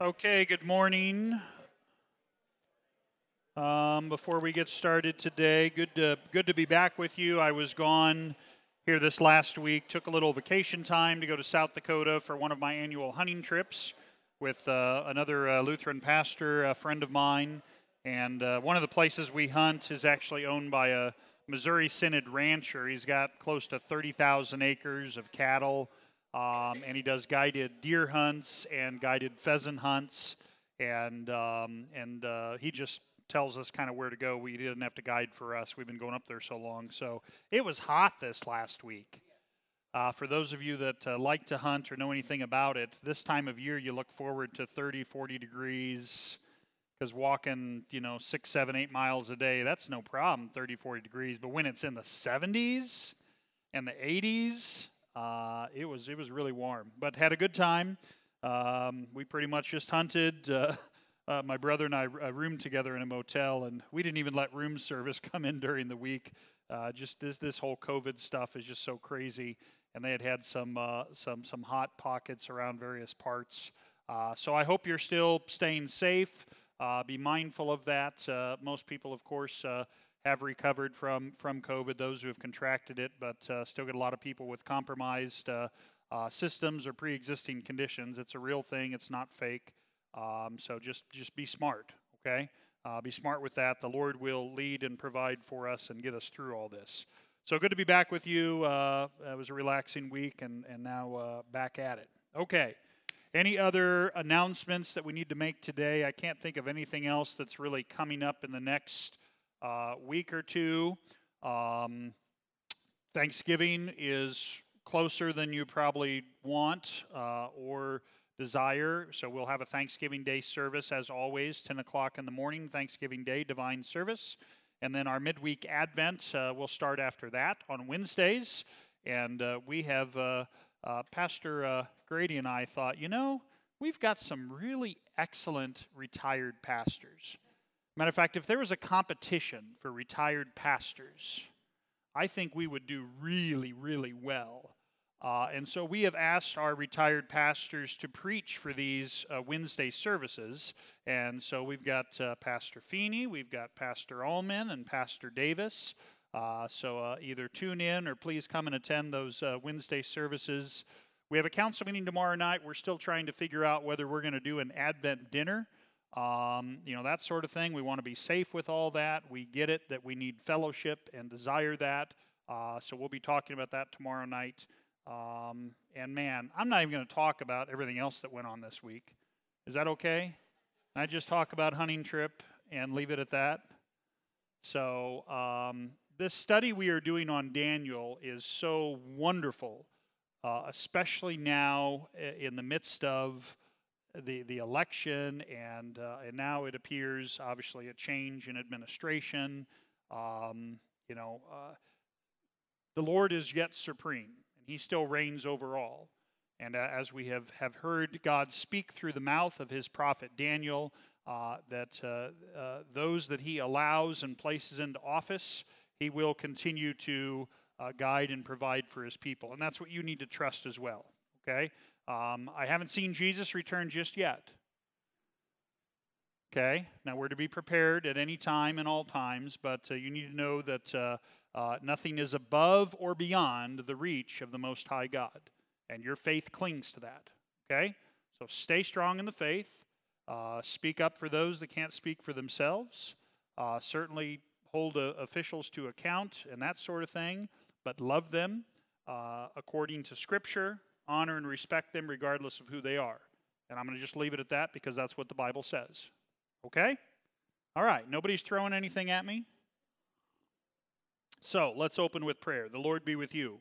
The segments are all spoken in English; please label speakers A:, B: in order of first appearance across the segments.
A: Okay, good morning. Um, before we get started today, good to good to be back with you. I was gone here this last week. Took a little vacation time to go to South Dakota for one of my annual hunting trips with uh, another uh, Lutheran pastor, a friend of mine. And uh, one of the places we hunt is actually owned by a Missouri Synod rancher. He's got close to 30,000 acres of cattle um, and he does guided deer hunts and guided pheasant hunts, and um, and uh, he just tells us kind of where to go. We didn't have to guide for us. We've been going up there so long. So it was hot this last week. Uh, for those of you that uh, like to hunt or know anything about it, this time of year you look forward to 30, 40 degrees because walking, you know, six, seven, eight miles a day, that's no problem, 30, 40 degrees. But when it's in the 70s and the 80s, uh, it was it was really warm, but had a good time. Um, we pretty much just hunted. Uh, uh, my brother and I uh, roomed together in a motel, and we didn't even let room service come in during the week. Uh, just this this whole COVID stuff is just so crazy, and they had had some uh, some some hot pockets around various parts. so I hope you're still staying safe. be mindful of that. most people, of course have recovered from, from COVID, those who have contracted it, but uh, still get a lot of people with compromised uh, uh, systems or pre existing conditions. It's a real thing, it's not fake. Um, so just, just be smart, okay? Uh, be smart with that. The Lord will lead and provide for us and get us through all this. So good to be back with you. Uh, it was a relaxing week, and, and now uh, back at it. Okay. Any other announcements that we need to make today? I can't think of anything else that's really coming up in the next uh, week or two. Um, Thanksgiving is closer than you probably want uh, or desire. So we'll have a Thanksgiving Day service as always, 10 o'clock in the morning, Thanksgiving Day divine service. And then our midweek Advent uh, will start after that on Wednesdays. And uh, we have uh, uh, Pastor uh, Grady and I thought, you know, we've got some really excellent retired pastors. Matter of fact, if there was a competition for retired pastors, I think we would do really, really well. Uh, and so we have asked our retired pastors to preach for these uh, Wednesday services. And so we've got uh, Pastor Feeney, we've got Pastor Allman, and Pastor Davis. Uh, so uh, either tune in or please come and attend those uh, Wednesday services. We have a council meeting tomorrow night. We're still trying to figure out whether we're going to do an Advent dinner um, you know, that sort of thing. We want to be safe with all that. We get it that we need fellowship and desire that. Uh, so we'll be talking about that tomorrow night. Um, and man, I'm not even going to talk about everything else that went on this week. Is that okay? I just talk about hunting trip and leave it at that. So um, this study we are doing on Daniel is so wonderful, uh, especially now in the midst of the, the election, and, uh, and now it appears, obviously, a change in administration. Um, you know, uh, the Lord is yet supreme, and He still reigns over all. And uh, as we have, have heard God speak through the mouth of His prophet Daniel, uh, that uh, uh, those that He allows and places into office, He will continue to guide and provide for His people. And that's what you need to trust as well. Okay? Um, I haven't seen Jesus return just yet. Okay, now we're to be prepared at any time and all times, but uh, you need to know that uh, uh, nothing is above or beyond the reach of the Most High God, and your faith clings to that. Okay, so stay strong in the faith. Uh, speak up for those that can't speak for themselves. Uh, certainly hold uh, officials to account and that sort of thing, but love them according to Scripture honor and respect them regardless of who they are. And I'm going to just leave it at that because that's what the Bible says. Okay? All right, nobody's throwing anything at me? So let's open with prayer. The Lord be with you.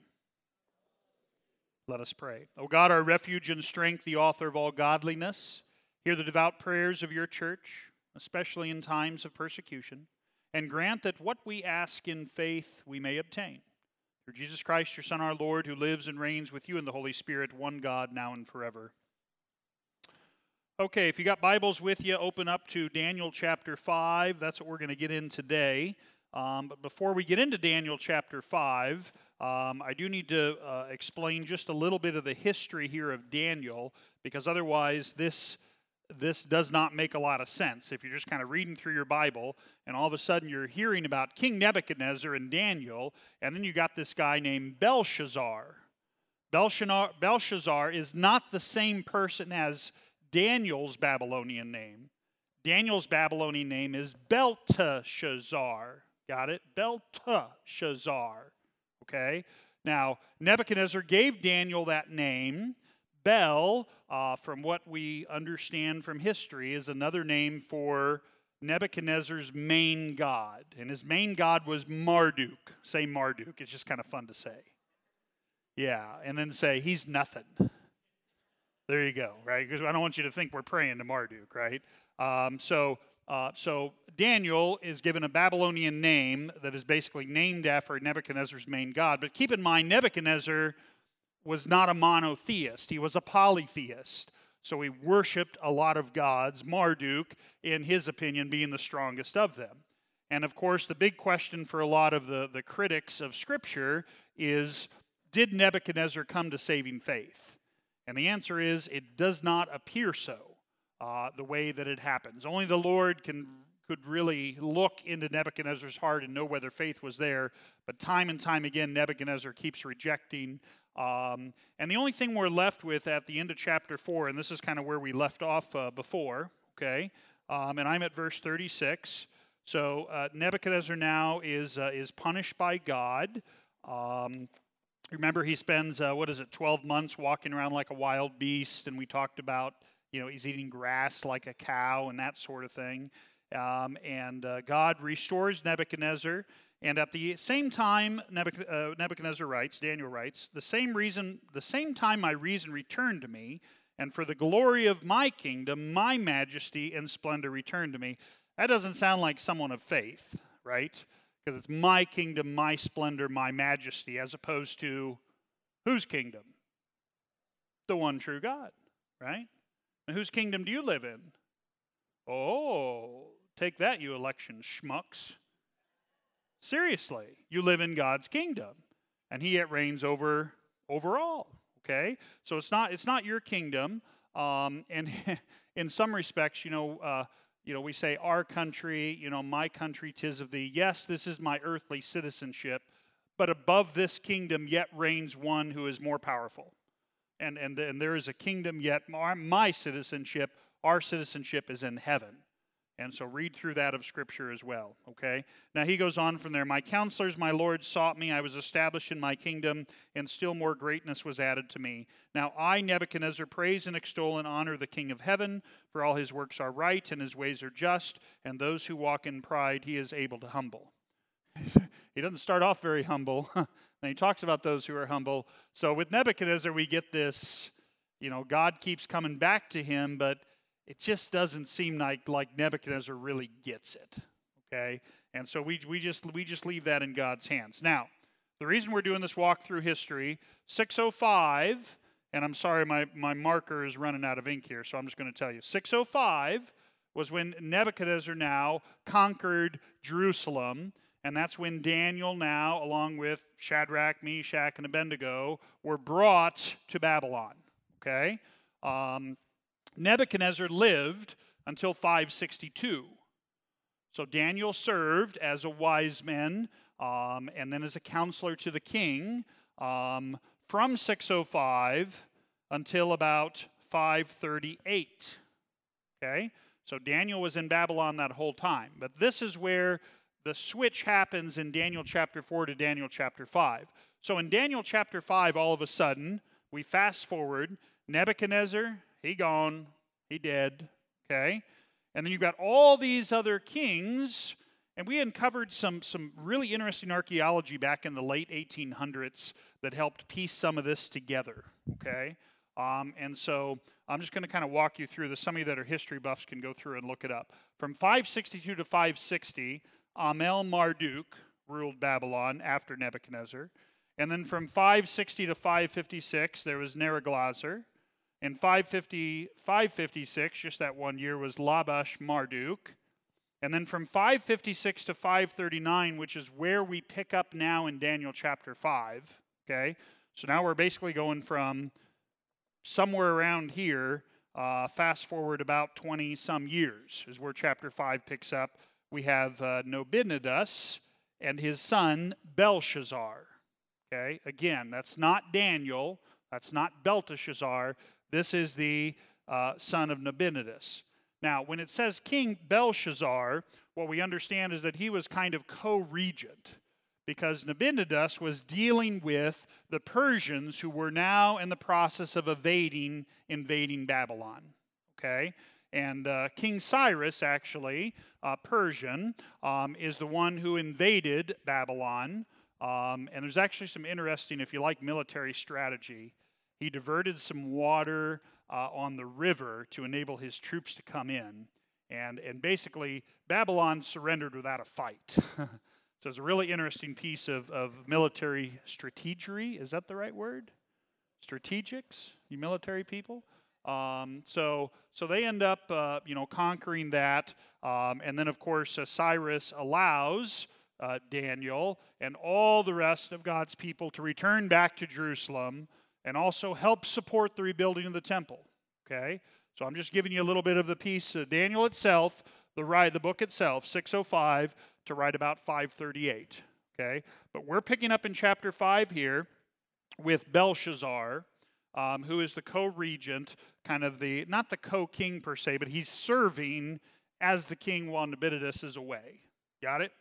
A: Let us pray. O God, our refuge and strength, the author of all godliness, hear the devout prayers of your church, especially in times of persecution, and grant that what we ask in faith we may obtain through Jesus Christ, your Son, our Lord, who lives and reigns with you in the Holy Spirit, one God, now and forever. Okay, if you got Bibles with you, open up to Daniel chapter 5. That's what we're going to get in today. Um, but before we get into Daniel chapter 5, um, I do need to uh, explain just a little bit of the history here of Daniel, because otherwise, this this does not make a lot of sense. If you're just kind of reading through your Bible and all of a sudden you're hearing about King Nebuchadnezzar and Daniel, and then you got this guy named Belshazzar. Belshazzar is not the same person as Daniel's Babylonian name. Daniel's Babylonian name is Belteshazzar. Got it? Belteshazzar. Okay? Now, Nebuchadnezzar gave Daniel that name. Bel, uh, from what we understand from history, is another name for Nebuchadnezzar's main god. And his main god was Marduk. Say Marduk, it's just kind of fun to say. Yeah, and then say, he's nothing. There you go, right? Because I don't want you to think we're praying to Marduk, right? Um, so, uh, so Daniel is given a Babylonian name that is basically named after Nebuchadnezzar's main god. But keep in mind, Nebuchadnezzar was not a monotheist, he was a polytheist. So he worshiped a lot of gods, Marduk, in his opinion, being the strongest of them. And of course, the big question for a lot of the, the critics of Scripture is Did Nebuchadnezzar come to saving faith? And the answer is it does not appear so, uh, the way that it happens. Only the Lord can could really look into Nebuchadnezzar's heart and know whether faith was there. But time and time again, Nebuchadnezzar keeps rejecting. Um, and the only thing we're left with at the end of chapter 4, and this is kind of where we left off uh, before, okay? Um, and I'm at verse 36. So uh, Nebuchadnezzar now is, uh, is punished by God. Um, remember, he spends, uh, what is it, 12 months walking around like a wild beast, and we talked about, you know, he's eating grass like a cow and that sort of thing. Um, and uh, God restores Nebuchadnezzar. And at the same time, uh, Nebuchadnezzar writes, Daniel writes, the same reason, the same time my reason returned to me, and for the glory of my kingdom, my majesty and splendor returned to me. That doesn't sound like someone of faith, right? Because it's my kingdom, my splendor, my majesty, as opposed to whose kingdom? The one true God, right? And whose kingdom do you live in? Oh, Take that, you election schmucks. Seriously, you live in God's kingdom, and He yet reigns over over all. Okay, so it's not it's not your kingdom, um, and in some respects, you know. Uh, you know, we say our country, you know, my country, tis of thee. Yes, this is my earthly citizenship, but above this kingdom yet reigns one who is more powerful. And, and, and there is a kingdom yet, my citizenship, our citizenship is in heaven. And so read through that of Scripture as well, okay? Now he goes on from there My counselors, my Lord, sought me. I was established in my kingdom, and still more greatness was added to me. Now I, Nebuchadnezzar, praise and extol and honor the King of heaven, for all his works are right, and his ways are just, and those who walk in pride he is able to humble. he doesn't start off very humble. and he talks about those who are humble. So with Nebuchadnezzar, we get this, you know, God keeps coming back to him, but it just doesn't seem like like Nebuchadnezzar really gets it. Okay, and so we we just we just leave that in God's hands. Now, the reason we're doing this walk through history, 605, and I'm sorry my my marker is running out of ink here, so I'm just going to tell you, 605 was when Nebuchadnezzar now conquered Jerusalem. And that's when Daniel, now, along with Shadrach, Meshach, and Abednego, were brought to Babylon. Okay? Um, Nebuchadnezzar lived until 562. So Daniel served as a wise man um, and then as a counselor to the king um, from 605 until about 538. Okay? So Daniel was in Babylon that whole time. But this is where the switch happens in Daniel chapter 4 to Daniel chapter 5. So in Daniel chapter 5, all of a sudden, we fast forward Nebuchadnezzar he gone. He dead. Okay? And then you've got all these other kings. And we uncovered some, some really interesting archaeology back in the late 1800s that helped piece some of this together. Okay? Um, and so I'm just going to kind of walk you through this. Some of you that are history buffs can go through and look it up. From 562 to 560, Amel Marduk ruled Babylon after Nebuchadnezzar. And then from 560 to 556, there was Neriglissar. In 550, 556, just that one year, was Labash Marduk. And then from 556 to 539, which is where we pick up now in Daniel chapter 5, okay? So now we're basically going from somewhere around here Uh, fast forward about 20 some years is where chapter 5 picks up. We have uh, Nabonidus and his son Belshazzar. Okay, again, that's not Daniel, that's not Belteshazzar. This is the uh, son of Nabonidus. Now, when it says King Belshazzar, what we understand is that he was kind of co regent because Nabonidus was dealing with the Persians who were now in the process of evading, invading Babylon. Okay? And uh, King Cyrus, actually, uh, Persian, um, is the one who invaded Babylon. Um, and there's actually some interesting, if you like military strategy, he diverted some water uh, on the river to enable his troops to come in. And, and basically, Babylon surrendered without a fight. So it's a really interesting piece of, of military strategery. Is that the right word? Strategics, you military people. Um, so, so they end up, uh, you know, conquering that, um, and then of course uh, Cyrus allows uh, Daniel and all the rest of God's people to return back to Jerusalem, and also help support the rebuilding of the temple. Okay, so I'm just giving you a little bit of the piece. of Daniel itself, the ride, the book itself, 605 to right about 538. Okay? But we're picking up in chapter 5 here with Belshazzar, um, who is the co regent, kind of the, not the co king per se, but he's serving as the king while Nabonidus is away. Got it?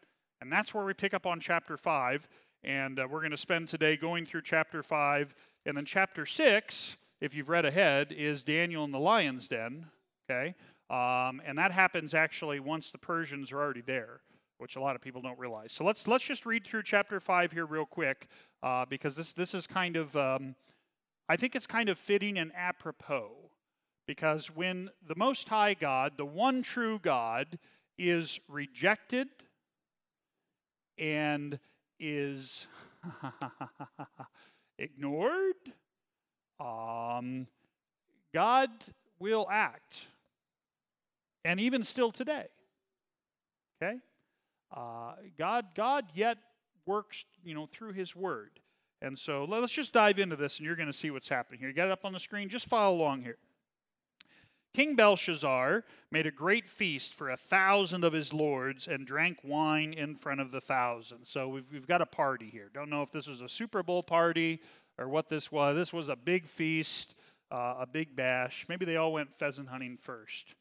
A: And that's where we pick up on chapter 5. And uh, we're going to spend today going through chapter 5. And then chapter 6, if you've read ahead, is Daniel in the lion's den. Okay? Um, and that happens actually once the Persians are already there which a lot of people don't realize. So let's let's just read through chapter five here real quick, uh, because this this is kind of um, I think it's kind of fitting and apropos, because when the Most High God, the one true God, is rejected and is ignored, um, God will act, and even still today. Okay. Uh, God, God yet works, you know, through His Word. And so let's just dive into this, and you're going to see what's happening here. You got it up on the screen. Just follow along here. King Belshazzar made a great feast for a thousand of his lords and drank wine in front of the thousand. So we've, we've got a party here. Don't know if this was a Super Bowl party or what this was. This was a big feast, uh, a big bash. Maybe they all went pheasant hunting first.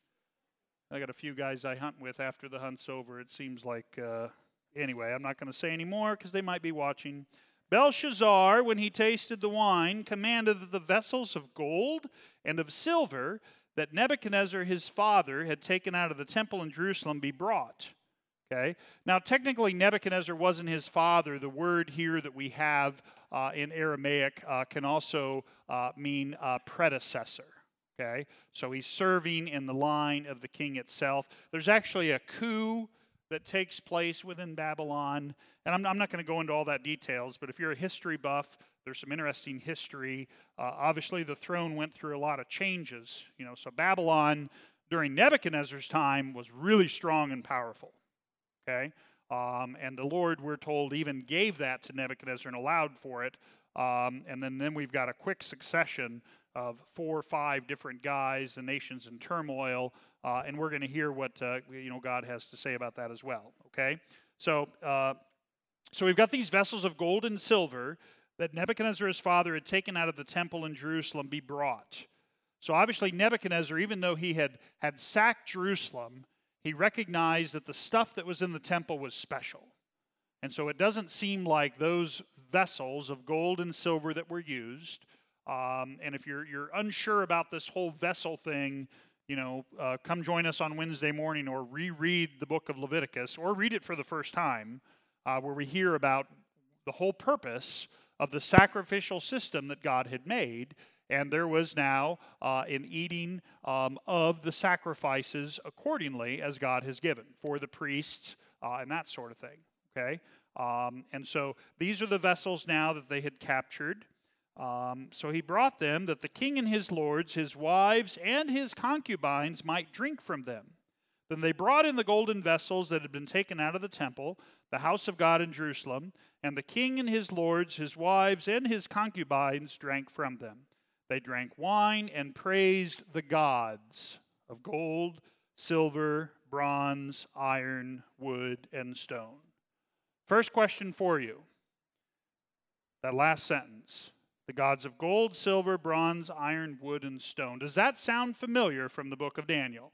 A: I got a few guys I hunt with after the hunt's over. It seems like, uh, anyway, I'm not going to say any more because they might be watching. Belshazzar, when he tasted the wine, commanded that the vessels of gold and of silver that Nebuchadnezzar his father had taken out of the temple in Jerusalem be brought. Okay. Now, technically, Nebuchadnezzar wasn't his father. The word here that we have uh, in Aramaic uh, can also uh, mean uh, predecessor. Okay? So he's serving in the line of the king itself. There's actually a coup that takes place within Babylon. And I'm, I'm not going to go into all that details, but if you're a history buff, there's some interesting history. Uh, obviously, the throne went through a lot of changes. You know, so Babylon during Nebuchadnezzar's time was really strong and powerful. Okay? Um, and the Lord, we're told, even gave that to Nebuchadnezzar and allowed for it. Um, and then, then we've got a quick succession of four or five different guys, the nation's in turmoil, uh, and we're going to hear what uh, you know God has to say about that as well. Okay, so uh, so we've got these vessels of gold and silver that Nebuchadnezzar his father had taken out of the temple in Jerusalem be brought. So obviously Nebuchadnezzar, even though he had had sacked Jerusalem, he recognized that the stuff that was in the temple was special. And so it doesn't seem like those vessels of gold and silver that were used um, and if you're you're unsure about this whole vessel thing, you know, uh, come join us on Wednesday morning or reread the book of Leviticus or read it for the first time, uh, where we hear about the whole purpose of the sacrificial system that God had made. And there was now uh, an eating um, of the sacrifices accordingly as God has given for the priests uh, and that sort of thing. Okay? Um, and so these are the vessels now that they had captured. Um, so he brought them that the king and his lords, his wives, and his concubines might drink from them. Then they brought in the golden vessels that had been taken out of the temple, the house of God in Jerusalem, and the king and his lords, his wives, and his concubines drank from them. They drank wine and praised the gods of gold, silver, bronze, iron, wood, and stone. First question for you that last sentence the gods of gold, silver, bronze, iron, wood, and stone. Does that sound familiar from the book of Daniel?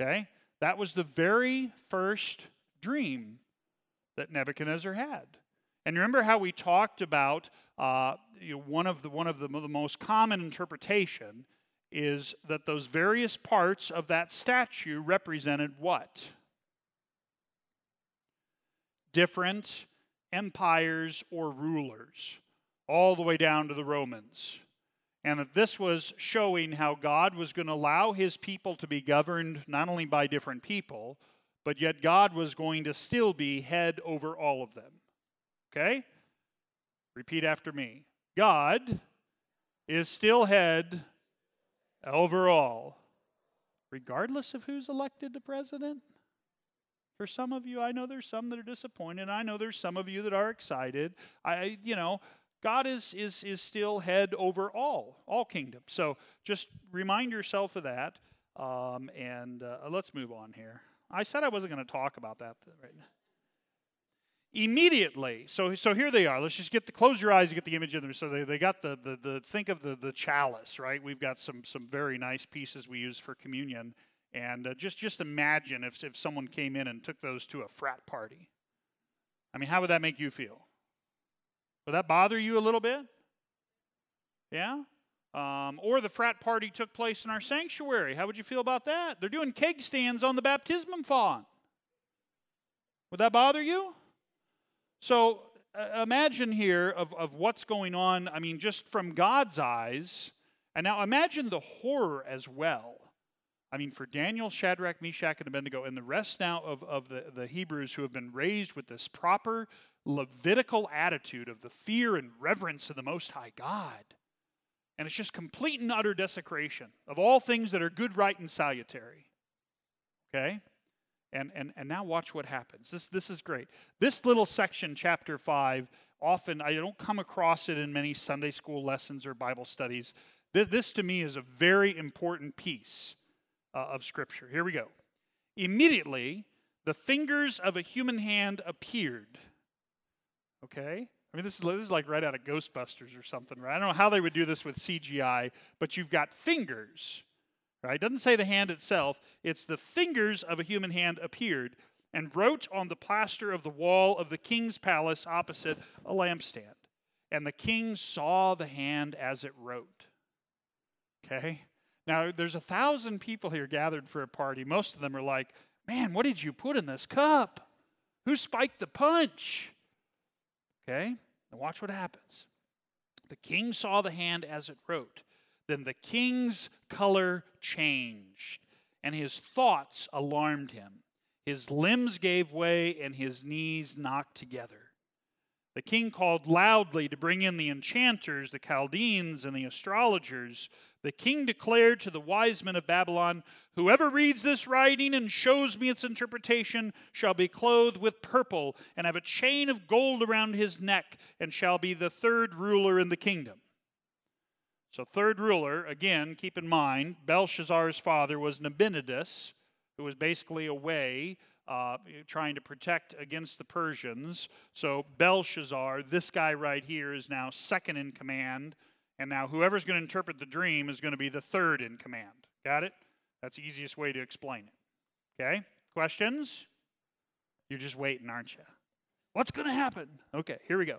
A: Okay, that was the very first dream that Nebuchadnezzar had. And remember how we talked about uh, you know, one of the one of the, the most common interpretation is that those various parts of that statue represented what? Different empires or rulers, all the way down to the Romans. And that this was showing how God was going to allow his people to be governed not only by different people, but yet God was going to still be head over all of them. Okay? Repeat after me God is still head over all, regardless of who's elected to president. For some of you, I know there's some that are disappointed. I know there's some of you that are excited. I, you know, God is is is still head over all all kingdoms. So just remind yourself of that, um, and uh, let's move on here. I said I wasn't going to talk about that right now. Immediately so so here they are. Let's just get the close your eyes and get the image in there so they, they got the, the the think of the the chalice right? We've got some some very nice pieces we use for communion. And uh, just just imagine if if someone came in and took those to a frat party. I mean how would that make you feel would that bother you a little bit? Yeah? Um, or the frat party took place in our sanctuary. How would you feel about that? They're doing keg stands on the baptismal font. Would that bother you? So uh, imagine here of, of what's going on, I mean, just from God's eyes. And now imagine the horror as well. I mean, for Daniel, Shadrach, Meshach, and Abednego, and the rest now of, of the, the Hebrews who have been raised with this proper Levitical attitude of the fear and reverence of the Most High God. And it's just complete and utter desecration of all things that are good, right, and salutary. Okay? And, and, and now watch what happens. This, this is great. This little section, chapter 5, often I don't come across it in many Sunday school lessons or Bible studies. This, this to me is a very important piece uh, of Scripture. Here we go. Immediately, the fingers of a human hand appeared. Okay? I mean, this is, this is like right out of Ghostbusters or something, right? I don't know how they would do this with CGI, but you've got fingers Right? It doesn't say the hand itself, it's the fingers of a human hand appeared and wrote on the plaster of the wall of the king's palace opposite a lampstand. And the king saw the hand as it wrote. Okay? Now, there's a thousand people here gathered for a party. Most of them are like, man, what did you put in this cup? Who spiked the punch? Okay? Now, watch what happens. The king saw the hand as it wrote. Then the king's color changed, and his thoughts alarmed him. His limbs gave way, and his knees knocked together. The king called loudly to bring in the enchanters, the Chaldeans, and the astrologers. The king declared to the wise men of Babylon Whoever reads this writing and shows me its interpretation shall be clothed with purple and have a chain of gold around his neck, and shall be the third ruler in the kingdom. So, third ruler, again, keep in mind, Belshazzar's father was Nabonidus, who was basically away uh, trying to protect against the Persians. So, Belshazzar, this guy right here, is now second in command. And now, whoever's going to interpret the dream is going to be the third in command. Got it? That's the easiest way to explain it. Okay? Questions? You're just waiting, aren't you? What's going to happen? Okay, here we go.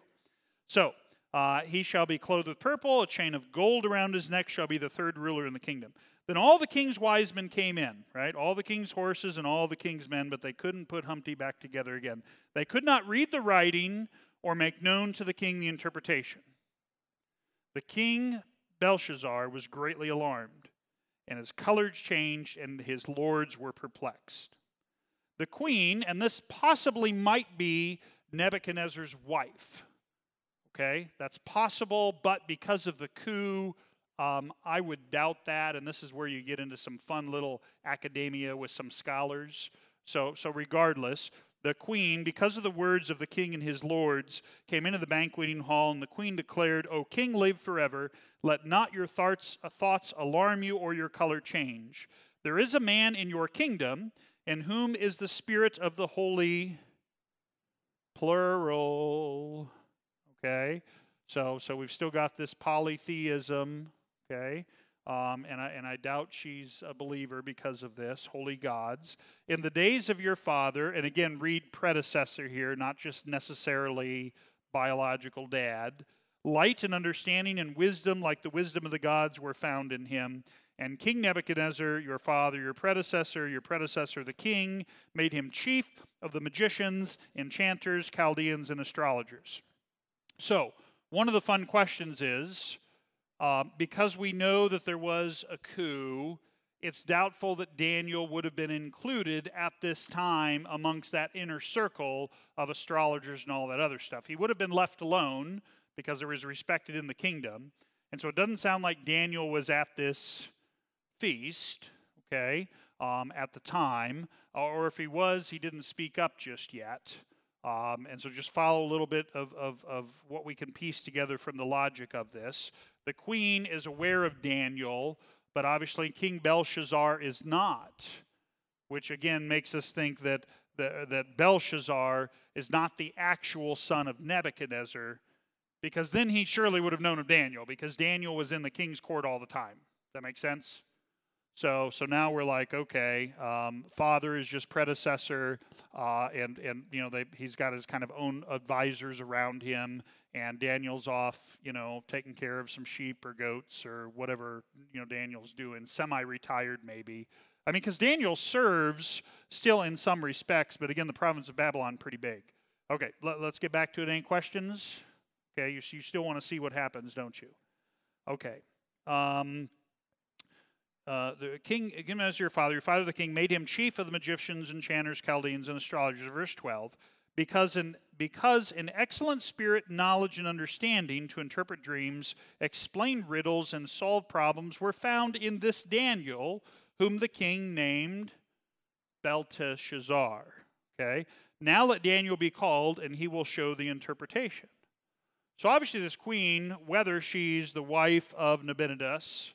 A: So, uh, he shall be clothed with purple, a chain of gold around his neck shall be the third ruler in the kingdom. Then all the king's wise men came in, right? All the king's horses and all the king's men, but they couldn't put Humpty back together again. They could not read the writing or make known to the king the interpretation. The king Belshazzar was greatly alarmed, and his colors changed, and his lords were perplexed. The queen, and this possibly might be Nebuchadnezzar's wife, Okay, that's possible, but because of the coup, um, I would doubt that. And this is where you get into some fun little academia with some scholars. So, so regardless, the queen, because of the words of the king and his lords, came into the banqueting hall, and the queen declared, O king, live forever. Let not your thoughts, uh, thoughts alarm you or your color change. There is a man in your kingdom in whom is the spirit of the holy plural. Okay? So so we've still got this polytheism, okay? Um, and, I, and I doubt she's a believer because of this, holy gods. In the days of your father, and again, read predecessor here, not just necessarily biological dad, light and understanding and wisdom, like the wisdom of the gods, were found in him. And King Nebuchadnezzar, your father, your predecessor, your predecessor, the king, made him chief of the magicians, enchanters, Chaldeans, and astrologers. So, one of the fun questions is uh, because we know that there was a coup, it's doubtful that Daniel would have been included at this time amongst that inner circle of astrologers and all that other stuff. He would have been left alone because he was respected in the kingdom. And so it doesn't sound like Daniel was at this feast, okay, um, at the time. Or if he was, he didn't speak up just yet. Um, and so just follow a little bit of, of, of what we can piece together from the logic of this. The queen is aware of Daniel, but obviously King Belshazzar is not, which again makes us think that, the, that Belshazzar is not the actual son of Nebuchadnezzar, because then he surely would have known of Daniel, because Daniel was in the king's court all the time. That make sense? So, so now we're like, okay, um, father is just predecessor, uh, and and you know they, he's got his kind of own advisors around him, and Daniel's off, you know, taking care of some sheep or goats or whatever you know Daniel's doing, semi-retired maybe. I mean, because Daniel serves still in some respects, but again, the province of Babylon pretty big. Okay, let, us get back to it. Any questions? Okay, you, you still want to see what happens, don't you? Okay. Um, uh, the king, given as your father, your father the king, made him chief of the magicians, enchanters, Chaldeans, and astrologers. Verse 12. Because in, because in excellent spirit, knowledge, and understanding to interpret dreams, explain riddles, and solve problems were found in this Daniel, whom the king named Belteshazzar. Okay? Now let Daniel be called, and he will show the interpretation. So obviously, this queen, whether she's the wife of Nabonidus,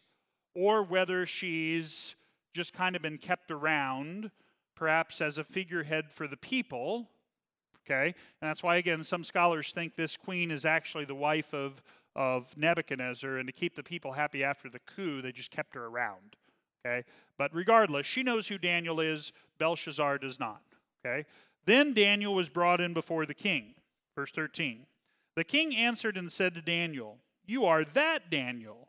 A: or whether she's just kind of been kept around, perhaps as a figurehead for the people. Okay? And that's why, again, some scholars think this queen is actually the wife of, of Nebuchadnezzar, and to keep the people happy after the coup, they just kept her around. Okay? But regardless, she knows who Daniel is, Belshazzar does not. Okay? Then Daniel was brought in before the king. Verse 13. The king answered and said to Daniel, You are that Daniel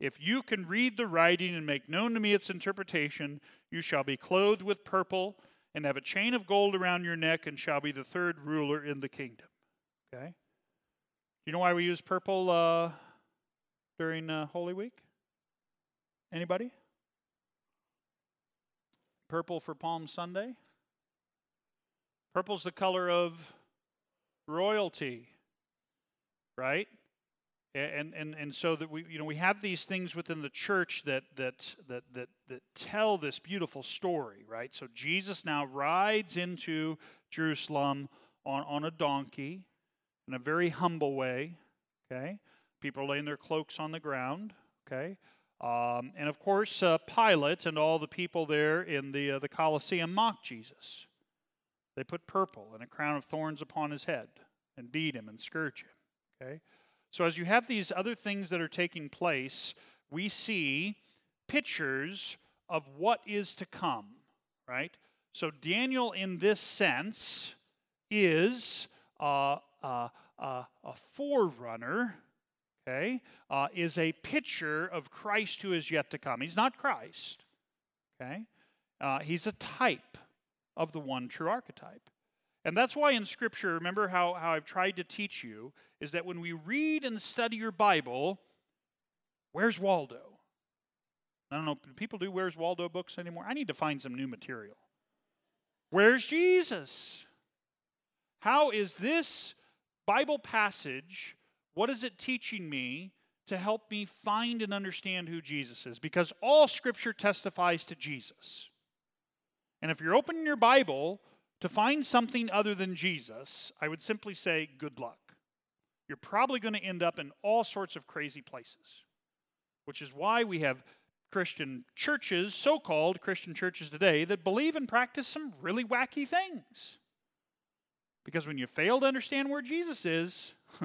A: if you can read the writing and make known to me its interpretation, you shall be clothed with purple and have a chain of gold around your neck and shall be the third ruler in the kingdom. Okay? Do you know why we use purple uh, during uh, Holy Week? Anybody? Purple for Palm Sunday? Purple's the color of royalty, right? And and and so that we you know we have these things within the church that that that that that tell this beautiful story right? So jesus now rides into jerusalem on on a donkey in a very humble way okay? People are laying their cloaks on the ground okay? Um, and of course uh, pilate and all the people there in the uh, the colosseum mock jesus. They put purple and a crown of thorns upon his head and beat him and scourge him okay so, as you have these other things that are taking place, we see pictures of what is to come, right? So, Daniel, in this sense, is uh, uh, a forerunner, okay, uh, is a picture of Christ who is yet to come. He's not Christ, okay? Uh, he's a type of the one true archetype. And that's why in Scripture, remember how, how I've tried to teach you, is that when we read and study your Bible, where's Waldo? I don't know, do people do Where's Waldo books anymore? I need to find some new material. Where's Jesus? How is this Bible passage, what is it teaching me to help me find and understand who Jesus is? Because all Scripture testifies to Jesus. And if you're opening your Bible to find something other than Jesus, I would simply say, good luck. You're probably going to end up in all sorts of crazy places, which is why we have Christian churches, so called Christian churches today, that believe and practice some really wacky things. Because when you fail to understand where Jesus is,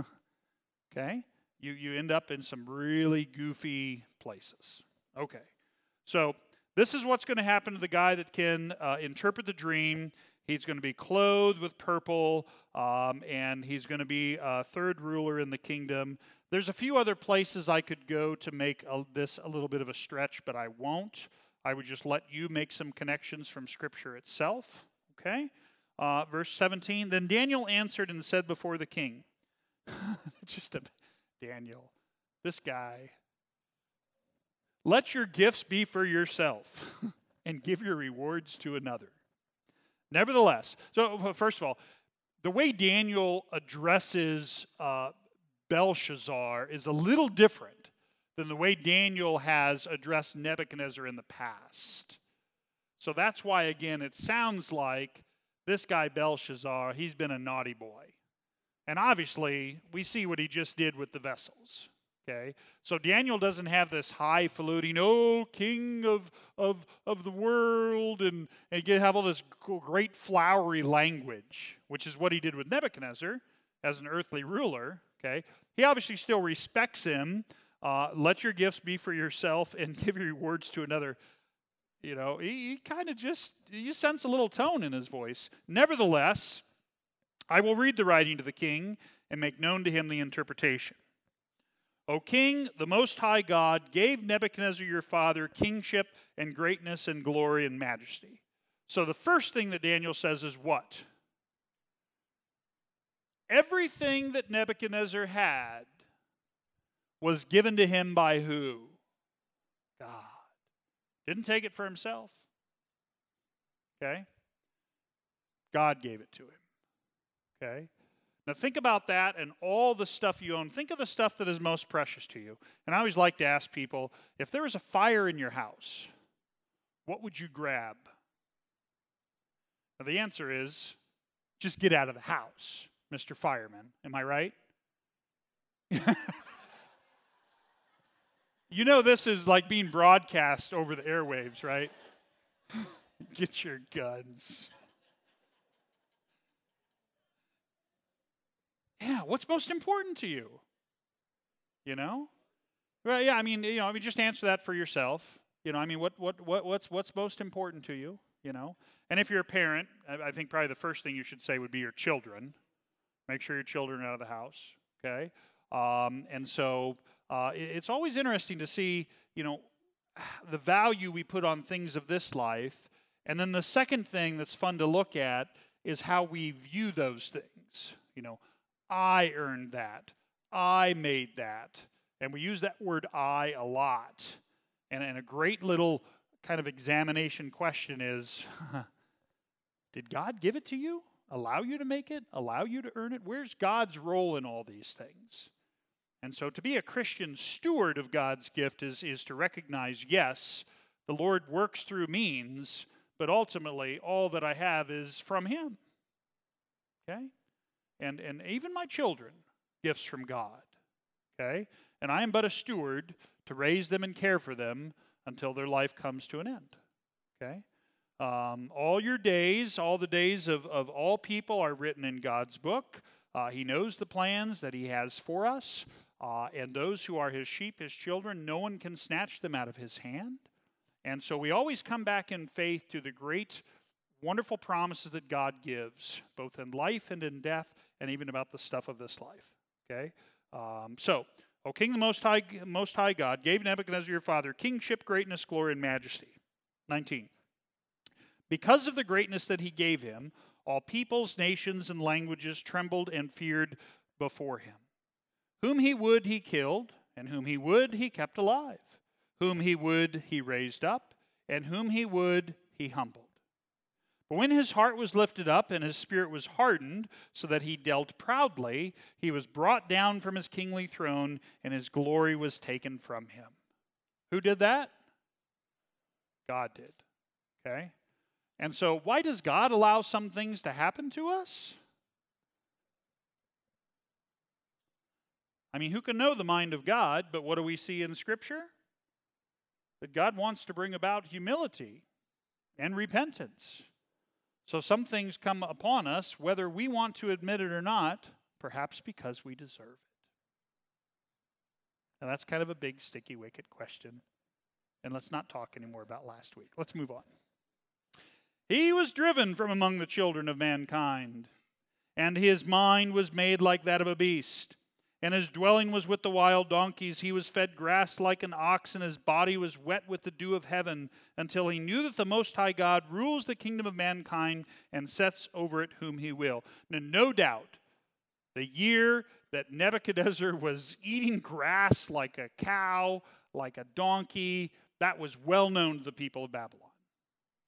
A: okay, you, you end up in some really goofy places. Okay, so this is what's going to happen to the guy that can uh, interpret the dream. He's going to be clothed with purple, um, and he's going to be a third ruler in the kingdom. There's a few other places I could go to make a, this a little bit of a stretch, but I won't. I would just let you make some connections from Scripture itself. Okay? Uh, verse 17 Then Daniel answered and said before the king, just a Daniel, this guy, let your gifts be for yourself and give your rewards to another. Nevertheless, so first of all, the way Daniel addresses uh, Belshazzar is a little different than the way Daniel has addressed Nebuchadnezzar in the past. So that's why, again, it sounds like this guy Belshazzar, he's been a naughty boy. And obviously, we see what he just did with the vessels. Okay? So Daniel doesn't have this highfalutin, oh, king of, of, of the world, and, and have all this great flowery language, which is what he did with Nebuchadnezzar as an earthly ruler. Okay? He obviously still respects him. Uh, let your gifts be for yourself and give your rewards to another. You know, he, he kind of just, you sense a little tone in his voice. Nevertheless, I will read the writing to the king and make known to him the interpretation. O king, the most high God gave Nebuchadnezzar your father kingship and greatness and glory and majesty. So the first thing that Daniel says is what? Everything that Nebuchadnezzar had was given to him by who? God. Didn't take it for himself. Okay? God gave it to him. Okay? Now think about that and all the stuff you own. Think of the stuff that is most precious to you. And I always like to ask people if there was a fire in your house, what would you grab? Now the answer is just get out of the house, Mr. Fireman. Am I right? You know, this is like being broadcast over the airwaves, right? Get your guns. Yeah, what's most important to you? You know? Well, yeah, I mean, you know, I mean, just answer that for yourself. You know, I mean, what, what, what, what's, what's most important to you? You know? And if you're a parent, I think probably the first thing you should say would be your children. Make sure your children are out of the house, okay? Um, and so, uh, it's always interesting to see, you know, the value we put on things of this life. And then the second thing that's fun to look at is how we view those things. You know, I earned that. I made that. And we use that word I a lot. And, and a great little kind of examination question is Did God give it to you? Allow you to make it? Allow you to earn it? Where's God's role in all these things? And so to be a Christian steward of God's gift is, is to recognize yes, the Lord works through means, but ultimately all that I have is from Him. Okay? And, and even my children, gifts from God. Okay? And I am but a steward to raise them and care for them until their life comes to an end. Okay? Um, all your days, all the days of, of all people are written in God's book. Uh, he knows the plans that He has for us. Uh, and those who are his sheep, his children, no one can snatch them out of his hand. And so we always come back in faith to the great, wonderful promises that God gives, both in life and in death, and even about the stuff of this life. Okay? Um, so, O King, the Most High, Most High God, gave Nebuchadnezzar your father kingship, greatness, glory, and majesty. 19. Because of the greatness that he gave him, all peoples, nations, and languages trembled and feared before him. Whom he would, he killed, and whom he would, he kept alive. Whom he would, he raised up, and whom he would, he humbled. But when his heart was lifted up and his spirit was hardened, so that he dealt proudly, he was brought down from his kingly throne, and his glory was taken from him. Who did that? God did. Okay? And so, why does God allow some things to happen to us? I mean, who can know the mind of God? But what do we see in Scripture? That God wants to bring about humility and repentance. So some things come upon us, whether we want to admit it or not, perhaps because we deserve it. Now, that's kind of a big, sticky, wicked question. And let's not talk anymore about last week. Let's move on. He was driven from among the children of mankind, and his mind was made like that of a beast and his dwelling was with the wild donkeys. He was fed grass like an ox, and his body was wet with the dew of heaven, until he knew that the Most High God rules the kingdom of mankind and sets over it whom he will. Now, no doubt, the year that Nebuchadnezzar was eating grass like a cow, like a donkey, that was well known to the people of Babylon.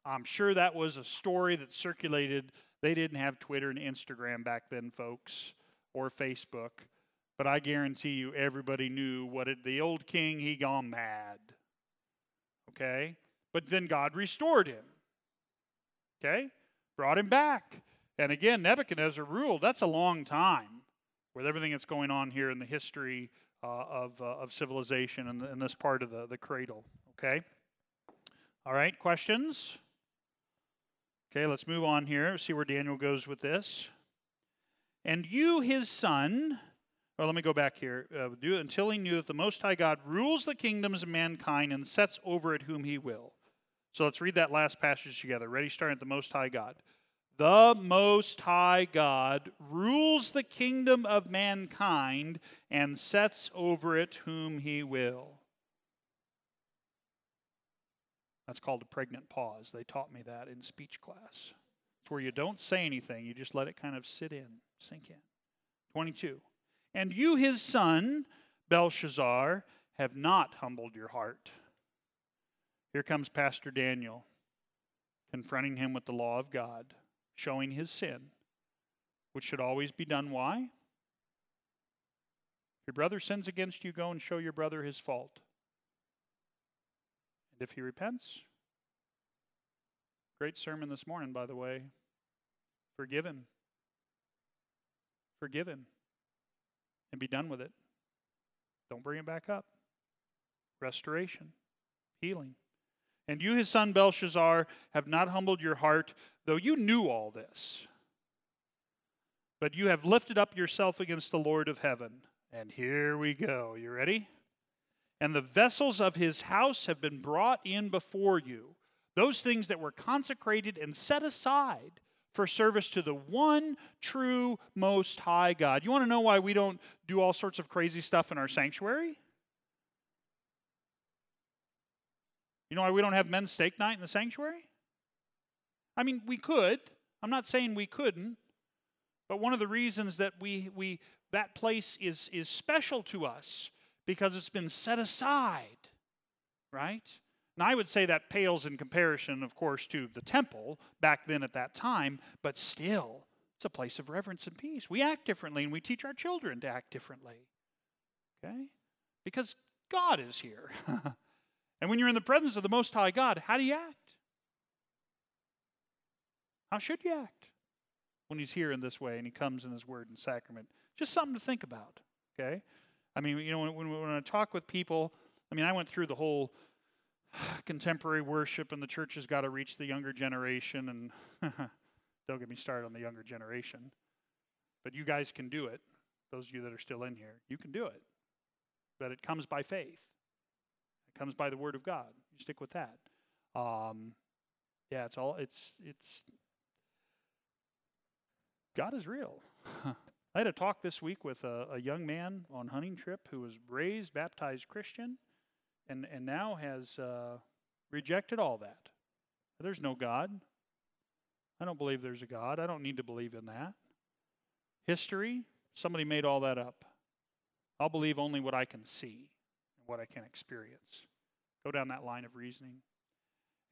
A: I'm sure that was a story that circulated. They didn't have Twitter and Instagram back then, folks, or Facebook. But I guarantee you, everybody knew what it, the old king, he gone mad. Okay? But then God restored him. Okay? Brought him back. And again, Nebuchadnezzar ruled. That's a long time with everything that's going on here in the history uh, of, uh, of civilization in, in this part of the, the cradle. Okay? All right, questions? Okay, let's move on here. See where Daniel goes with this. And you, his son, well, let me go back here. Uh, do, until he knew that the Most High God rules the kingdoms of mankind and sets over it whom he will. So let's read that last passage together. Ready? Starting at the Most High God. The Most High God rules the kingdom of mankind and sets over it whom he will. That's called a pregnant pause. They taught me that in speech class. It's where you don't say anything, you just let it kind of sit in, sink in. 22. And you, his son, Belshazzar, have not humbled your heart. Here comes Pastor Daniel, confronting him with the law of God, showing his sin, which should always be done. Why? If your brother sins against you, go and show your brother his fault. And if he repents, great sermon this morning, by the way. Forgive him. Forgive him and be done with it. Don't bring it back up. Restoration, healing. And you, his son Belshazzar, have not humbled your heart, though you knew all this. But you have lifted up yourself against the Lord of heaven. And here we go. You ready? And the vessels of his house have been brought in before you, those things that were consecrated and set aside for service to the one true most high God. You want to know why we don't do all sorts of crazy stuff in our sanctuary? You know why we don't have men's steak night in the sanctuary? I mean, we could. I'm not saying we couldn't. But one of the reasons that we, we that place is, is special to us because it's been set aside, right? Now, I would say that pales in comparison, of course, to the temple back then at that time, but still, it's a place of reverence and peace. We act differently and we teach our children to act differently. Okay? Because God is here. and when you're in the presence of the Most High God, how do you act? How should you act when He's here in this way and He comes in His Word and sacrament? Just something to think about. Okay? I mean, you know, when, when, when I talk with people, I mean, I went through the whole contemporary worship and the church has got to reach the younger generation and don't get me started on the younger generation but you guys can do it those of you that are still in here you can do it. But it comes by faith. It comes by the word of god. You stick with that. Um, yeah it's all it's it's god is real. I had a talk this week with a, a young man on hunting trip who was raised baptized christian and, and now has uh, rejected all that. There's no God. I don't believe there's a God. I don't need to believe in that. History, somebody made all that up. I'll believe only what I can see and what I can experience. Go down that line of reasoning.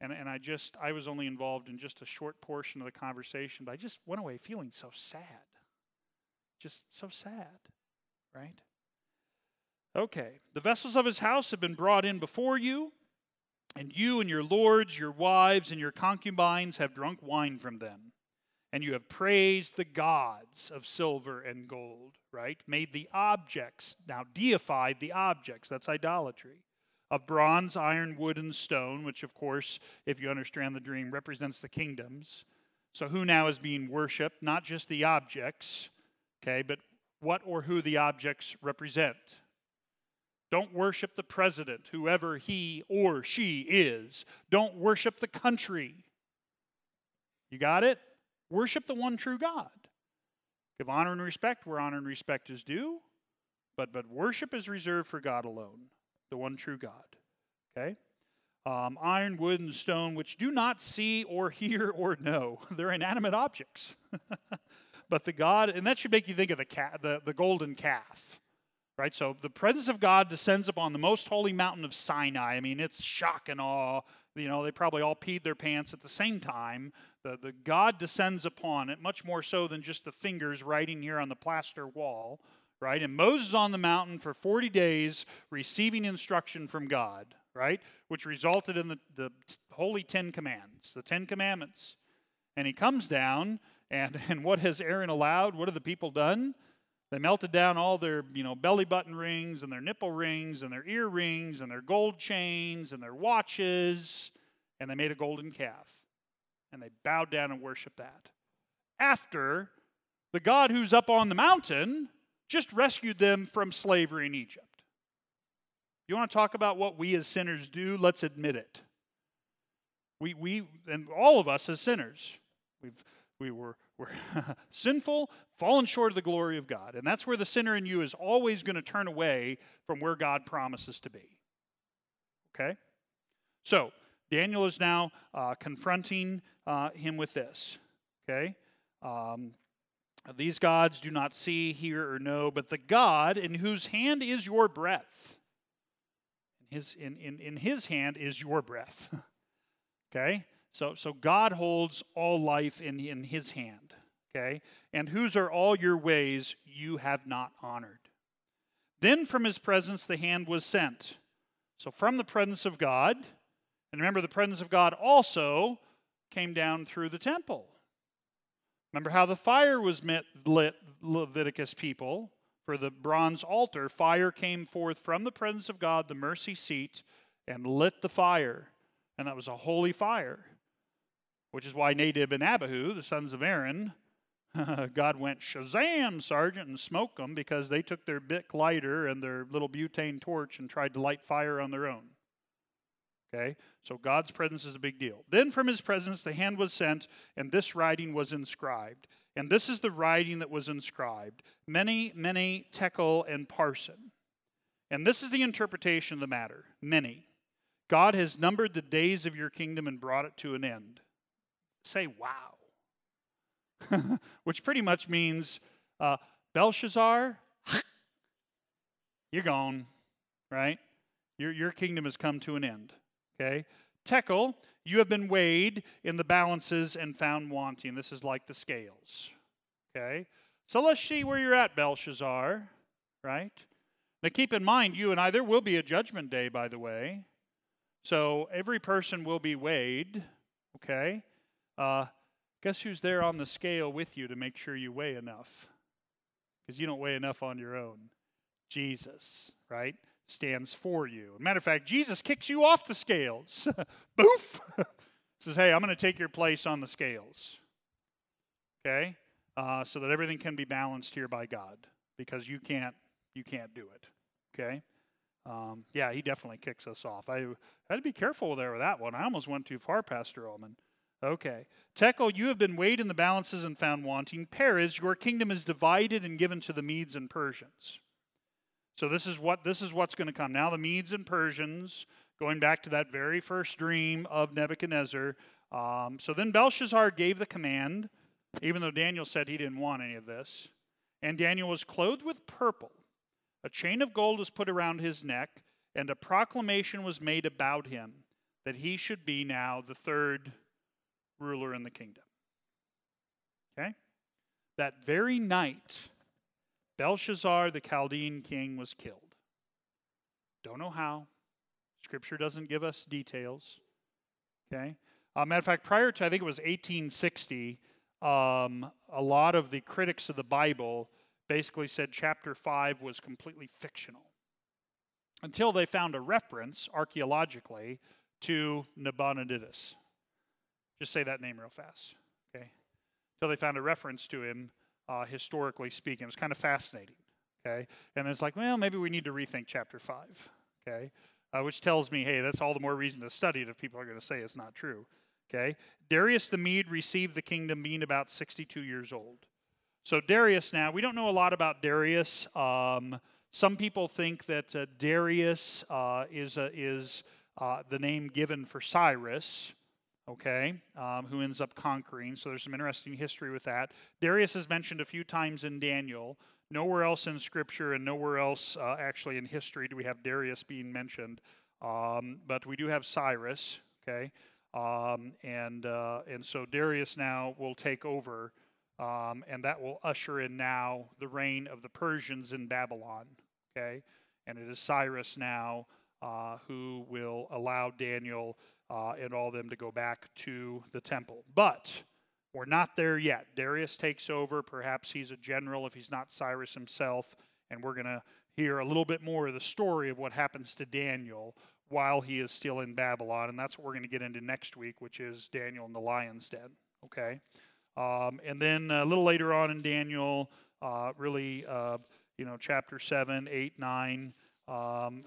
A: And, and I just, I was only involved in just a short portion of the conversation, but I just went away feeling so sad. Just so sad, right? Okay, the vessels of his house have been brought in before you, and you and your lords, your wives, and your concubines have drunk wine from them. And you have praised the gods of silver and gold, right? Made the objects, now deified the objects, that's idolatry of bronze, iron, wood, and stone, which, of course, if you understand the dream, represents the kingdoms. So, who now is being worshiped? Not just the objects, okay, but what or who the objects represent. Don't worship the president, whoever he or she is. Don't worship the country. You got it? Worship the one true God. Give honor and respect where honor and respect is due, but, but worship is reserved for God alone the one true God. Okay? Um, iron, wood, and stone, which do not see or hear or know. They're inanimate objects. but the God, and that should make you think of the, ca- the, the golden calf. Right? So the presence of God descends upon the most holy mountain of Sinai. I mean, it's shock and awe. You know, they probably all peed their pants at the same time. The, the God descends upon it, much more so than just the fingers writing here on the plaster wall right? And Moses on the mountain for 40 days receiving instruction from God, right? Which resulted in the, the holy Ten Commands, the Ten Commandments. And he comes down, and, and what has Aaron allowed? What have the people done? They melted down all their, you know, belly button rings and their nipple rings and their ear rings and their gold chains and their watches, and they made a golden calf. And they bowed down and worshiped that. After the God who's up on the mountain just rescued them from slavery in Egypt. You want to talk about what we as sinners do? Let's admit it. We, we and all of us as sinners, we've, we were, were sinful, fallen short of the glory of God. And that's where the sinner in you is always going to turn away from where God promises to be. Okay? So, Daniel is now uh, confronting uh, him with this. Okay? Um, these gods do not see, hear, or know, but the God in whose hand is your breath. His, in, in, in his hand is your breath. okay? So, so God holds all life in, in his hand. Okay? And whose are all your ways you have not honored. Then from his presence the hand was sent. So from the presence of God, and remember the presence of God also came down through the temple. Remember how the fire was lit, Leviticus people, for the bronze altar. Fire came forth from the presence of God, the mercy seat, and lit the fire. And that was a holy fire, which is why Nadab and Abihu, the sons of Aaron, God went Shazam, sergeant, and smoked them because they took their Bic lighter and their little butane torch and tried to light fire on their own. Okay? So God's presence is a big deal. Then from his presence the hand was sent, and this writing was inscribed. And this is the writing that was inscribed mene, mene, tekel, and parsin. And this is the interpretation of the matter mene. God has numbered the days of your kingdom and brought it to an end. Say, wow. Which pretty much means uh, Belshazzar, you're gone, right? Your, your kingdom has come to an end. Okay? Tekel, you have been weighed in the balances and found wanting. This is like the scales. Okay? So let's see where you're at, Belshazzar. Right? Now keep in mind, you and I, there will be a judgment day, by the way. So every person will be weighed. Okay? Uh, guess who's there on the scale with you to make sure you weigh enough? Because you don't weigh enough on your own. Jesus, right? stands for you. matter of fact, Jesus kicks you off the scales. Boof! Says, hey, I'm going to take your place on the scales. Okay? Uh, so that everything can be balanced here by God because you can't you can't do it. Okay? Um, yeah, he definitely kicks us off. I had to be careful there with that one. I almost went too far, Pastor Ullman. Okay. Tekel, you have been weighed in the balances and found wanting. Peres, your kingdom is divided and given to the Medes and Persians. So this is what this is what's going to come. Now the Medes and Persians, going back to that very first dream of Nebuchadnezzar, Um, so then Belshazzar gave the command, even though Daniel said he didn't want any of this. And Daniel was clothed with purple. A chain of gold was put around his neck, and a proclamation was made about him that he should be now the third ruler in the kingdom. Okay? That very night, Belshazzar, the Chaldean king, was killed. Don't know how. Scripture doesn't give us details. Okay? Uh, matter of fact, prior to, I think it was 1860, um, a lot of the critics of the Bible basically said chapter 5 was completely fictional. Until they found a reference, archaeologically, to Nabonidus. Just say that name real fast, okay? Until they found a reference to him, uh, historically speaking. It was kind of fascinating, okay? And it's like, well, maybe we need to rethink chapter 5, okay? Uh, which tells me, hey, that's all the more reason to study it if people are going to say it's not true. Okay? Darius the Mede received the kingdom being about 62 years old. So, Darius now, we don't know a lot about Darius. Um, some people think that uh, Darius uh, is, uh, is uh, the name given for Cyrus, okay, um, who ends up conquering. So, there's some interesting history with that. Darius is mentioned a few times in Daniel. Nowhere else in Scripture and nowhere else uh, actually in history do we have Darius being mentioned. Um, but we do have Cyrus, okay? Um, and, uh, and so Darius now will take over, um, and that will usher in now the reign of the Persians in Babylon, okay? And it is Cyrus now uh, who will allow Daniel uh, and all them to go back to the temple. But we're not there yet. Darius takes over. Perhaps he's a general if he's not Cyrus himself. And we're going to hear a little bit more of the story of what happens to Daniel while he is still in Babylon. And that's what we're going to get into next week, which is Daniel in the lion's den. Okay? Um, and then a little later on in Daniel, uh, really, uh, you know, chapter 7, 8, 9. Um,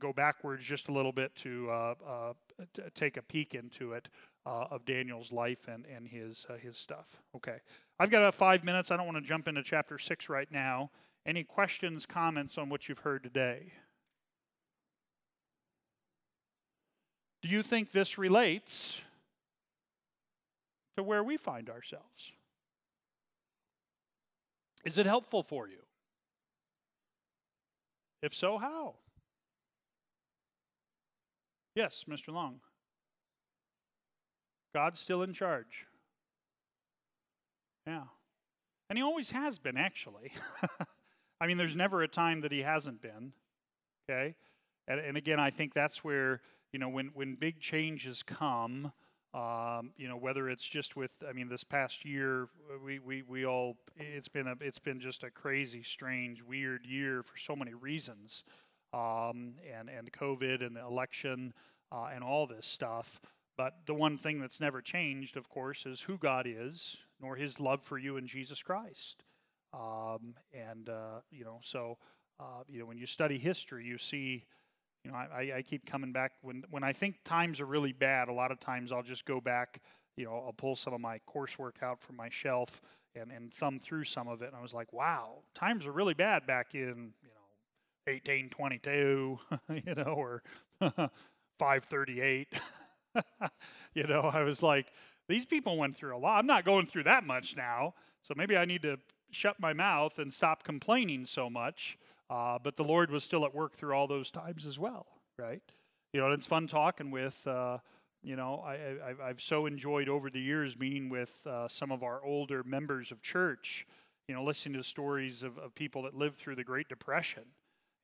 A: go backwards just a little bit to, uh, uh take a peek into it uh, of Daniel's life and, and his, uh, his stuff. Okay. I've got uh, five minutes. I don't want to jump into chapter six right now. Any questions, comments on what you've heard today? Do you think this relates to where we find ourselves? Is it helpful for you? If so, how? Yes, Mr. Long. God's still in charge. Yeah. And he always has been, actually. I mean, there's never a time that he hasn't been. Okay? And, and again, I think that's where, you know, when, when big changes come, um, you know, whether it's just with, I mean, this past year, we, we, we all, it's been a, it's been just a crazy, strange, weird year for so many reasons. Um, and, and COVID and the election uh, and all this stuff. But the one thing that's never changed, of course, is who God is, nor his love for you in Jesus Christ. Um, and, uh, you know, so, uh, you know, when you study history, you see, you know, I, I keep coming back when, when I think times are really bad, a lot of times I'll just go back, you know, I'll pull some of my coursework out from my shelf and, and thumb through some of it. And I was like, wow, times are really bad back in, 1822, you know, or 538. you know, I was like, these people went through a lot. I'm not going through that much now. So maybe I need to shut my mouth and stop complaining so much. Uh, but the Lord was still at work through all those times as well, right? You know, and it's fun talking with, uh, you know, I, have so enjoyed over the years meeting with uh, some of our older members of church, you know, listening to stories of, of people that lived through the Great Depression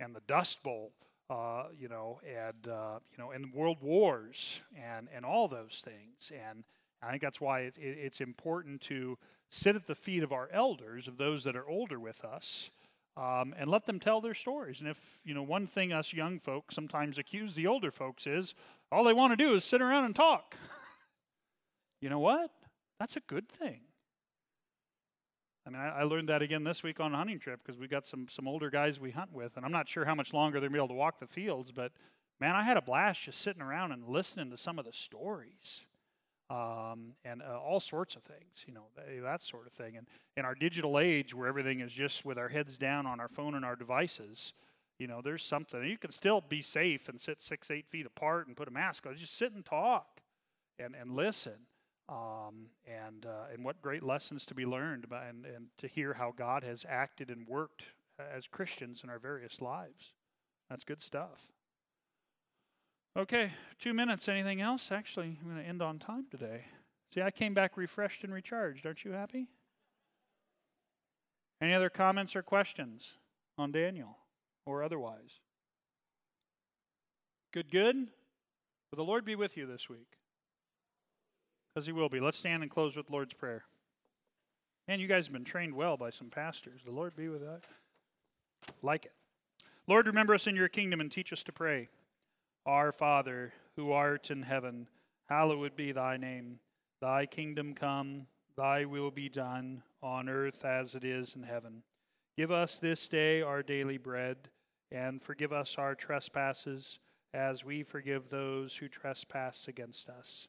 A: and the Dust Bowl uh, you know, and uh, you know, and world wars and and all those things. And I think that's why it, it, it's important to sit at the feet of our elders, of those that are older with us, um, and let them tell their stories. And if you know, one thing us young folks sometimes accuse the older folks is all they want to do is sit around and talk. you know what? That's a good thing. I mean, I, I learned that again this week on a hunting trip because we got some some older guys we hunt with, and I'm not sure how much longer they're gonna be able to walk the fields, but man, I had a blast just sitting around and listening to some of the stories. Um, and uh, all sorts of things, you know, that sort of thing. And in our digital age where everything is just with our heads down on our phone and our devices, you know, there's something. You can still be safe and sit six, eight feet apart and put a mask on. Just sit and talk and, and listen. Um, and uh, and what great lessons to be learned about, and, and to hear how God has acted and worked as Christians in our various lives. That's good stuff. Okay, two minutes. Anything else? Actually, I'm going to end on time today. See, I came back refreshed and recharged. Aren't you happy? Any other comments or questions on Daniel or otherwise? Good, good? Will the Lord be with you this week? Because he will be. Let's stand and close with Lord's Prayer. Man, you guys have been trained well by some pastors. The Lord be with us. Like it. Lord, remember us in your kingdom and teach us to pray. Our Father, who art in heaven, hallowed be thy name. Thy kingdom come, thy will be done, on earth as it is in heaven. Give us this day our daily bread, and forgive us our trespasses, as we forgive those who trespass against us.